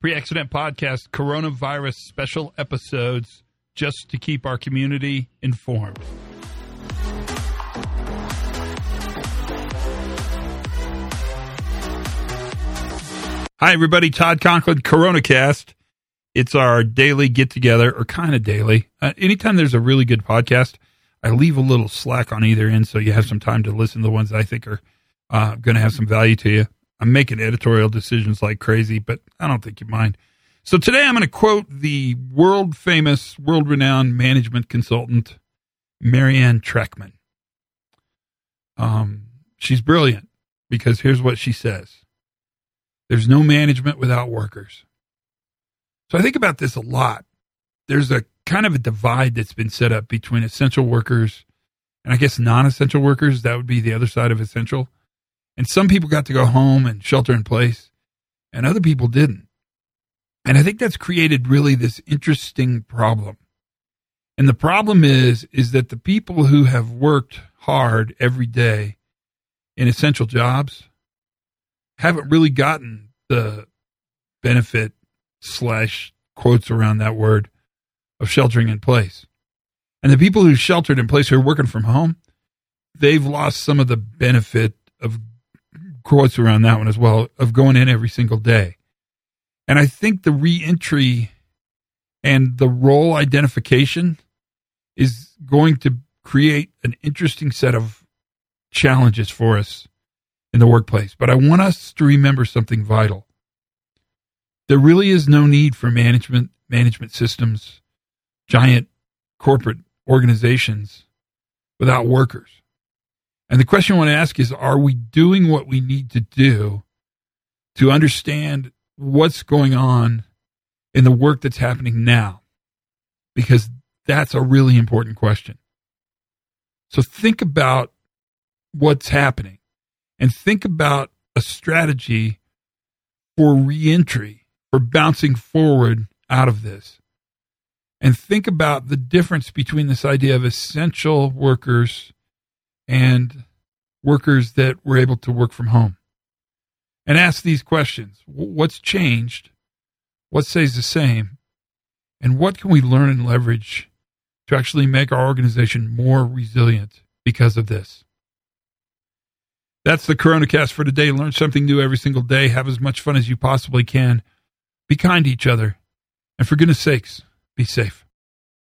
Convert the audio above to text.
Pre accident podcast, coronavirus special episodes, just to keep our community informed. Hi, everybody. Todd Conklin, CoronaCast. It's our daily get together, or kind of daily. Uh, anytime there's a really good podcast, I leave a little slack on either end so you have some time to listen to the ones I think are uh, going to have some value to you. I'm making editorial decisions like crazy, but I don't think you mind. So today I'm going to quote the world famous, world renowned management consultant, Marianne Treckman. Um, she's brilliant because here's what she says there's no management without workers. So I think about this a lot. There's a kind of a divide that's been set up between essential workers and I guess non essential workers. That would be the other side of essential. And some people got to go home and shelter in place, and other people didn't. And I think that's created really this interesting problem. And the problem is, is that the people who have worked hard every day in essential jobs haven't really gotten the benefit slash quotes around that word of sheltering in place. And the people who sheltered in place who are working from home, they've lost some of the benefit of quotes around that one as well of going in every single day. And I think the reentry and the role identification is going to create an interesting set of challenges for us in the workplace. But I want us to remember something vital. There really is no need for management, management systems, giant corporate organizations without workers. And the question I want to ask is Are we doing what we need to do to understand what's going on in the work that's happening now? Because that's a really important question. So think about what's happening and think about a strategy for reentry, for bouncing forward out of this. And think about the difference between this idea of essential workers and workers that were able to work from home. And ask these questions What's changed? What stays the same? And what can we learn and leverage to actually make our organization more resilient because of this? That's the CoronaCast for today. Learn something new every single day. Have as much fun as you possibly can. Be kind to each other. And for goodness sakes, be safe.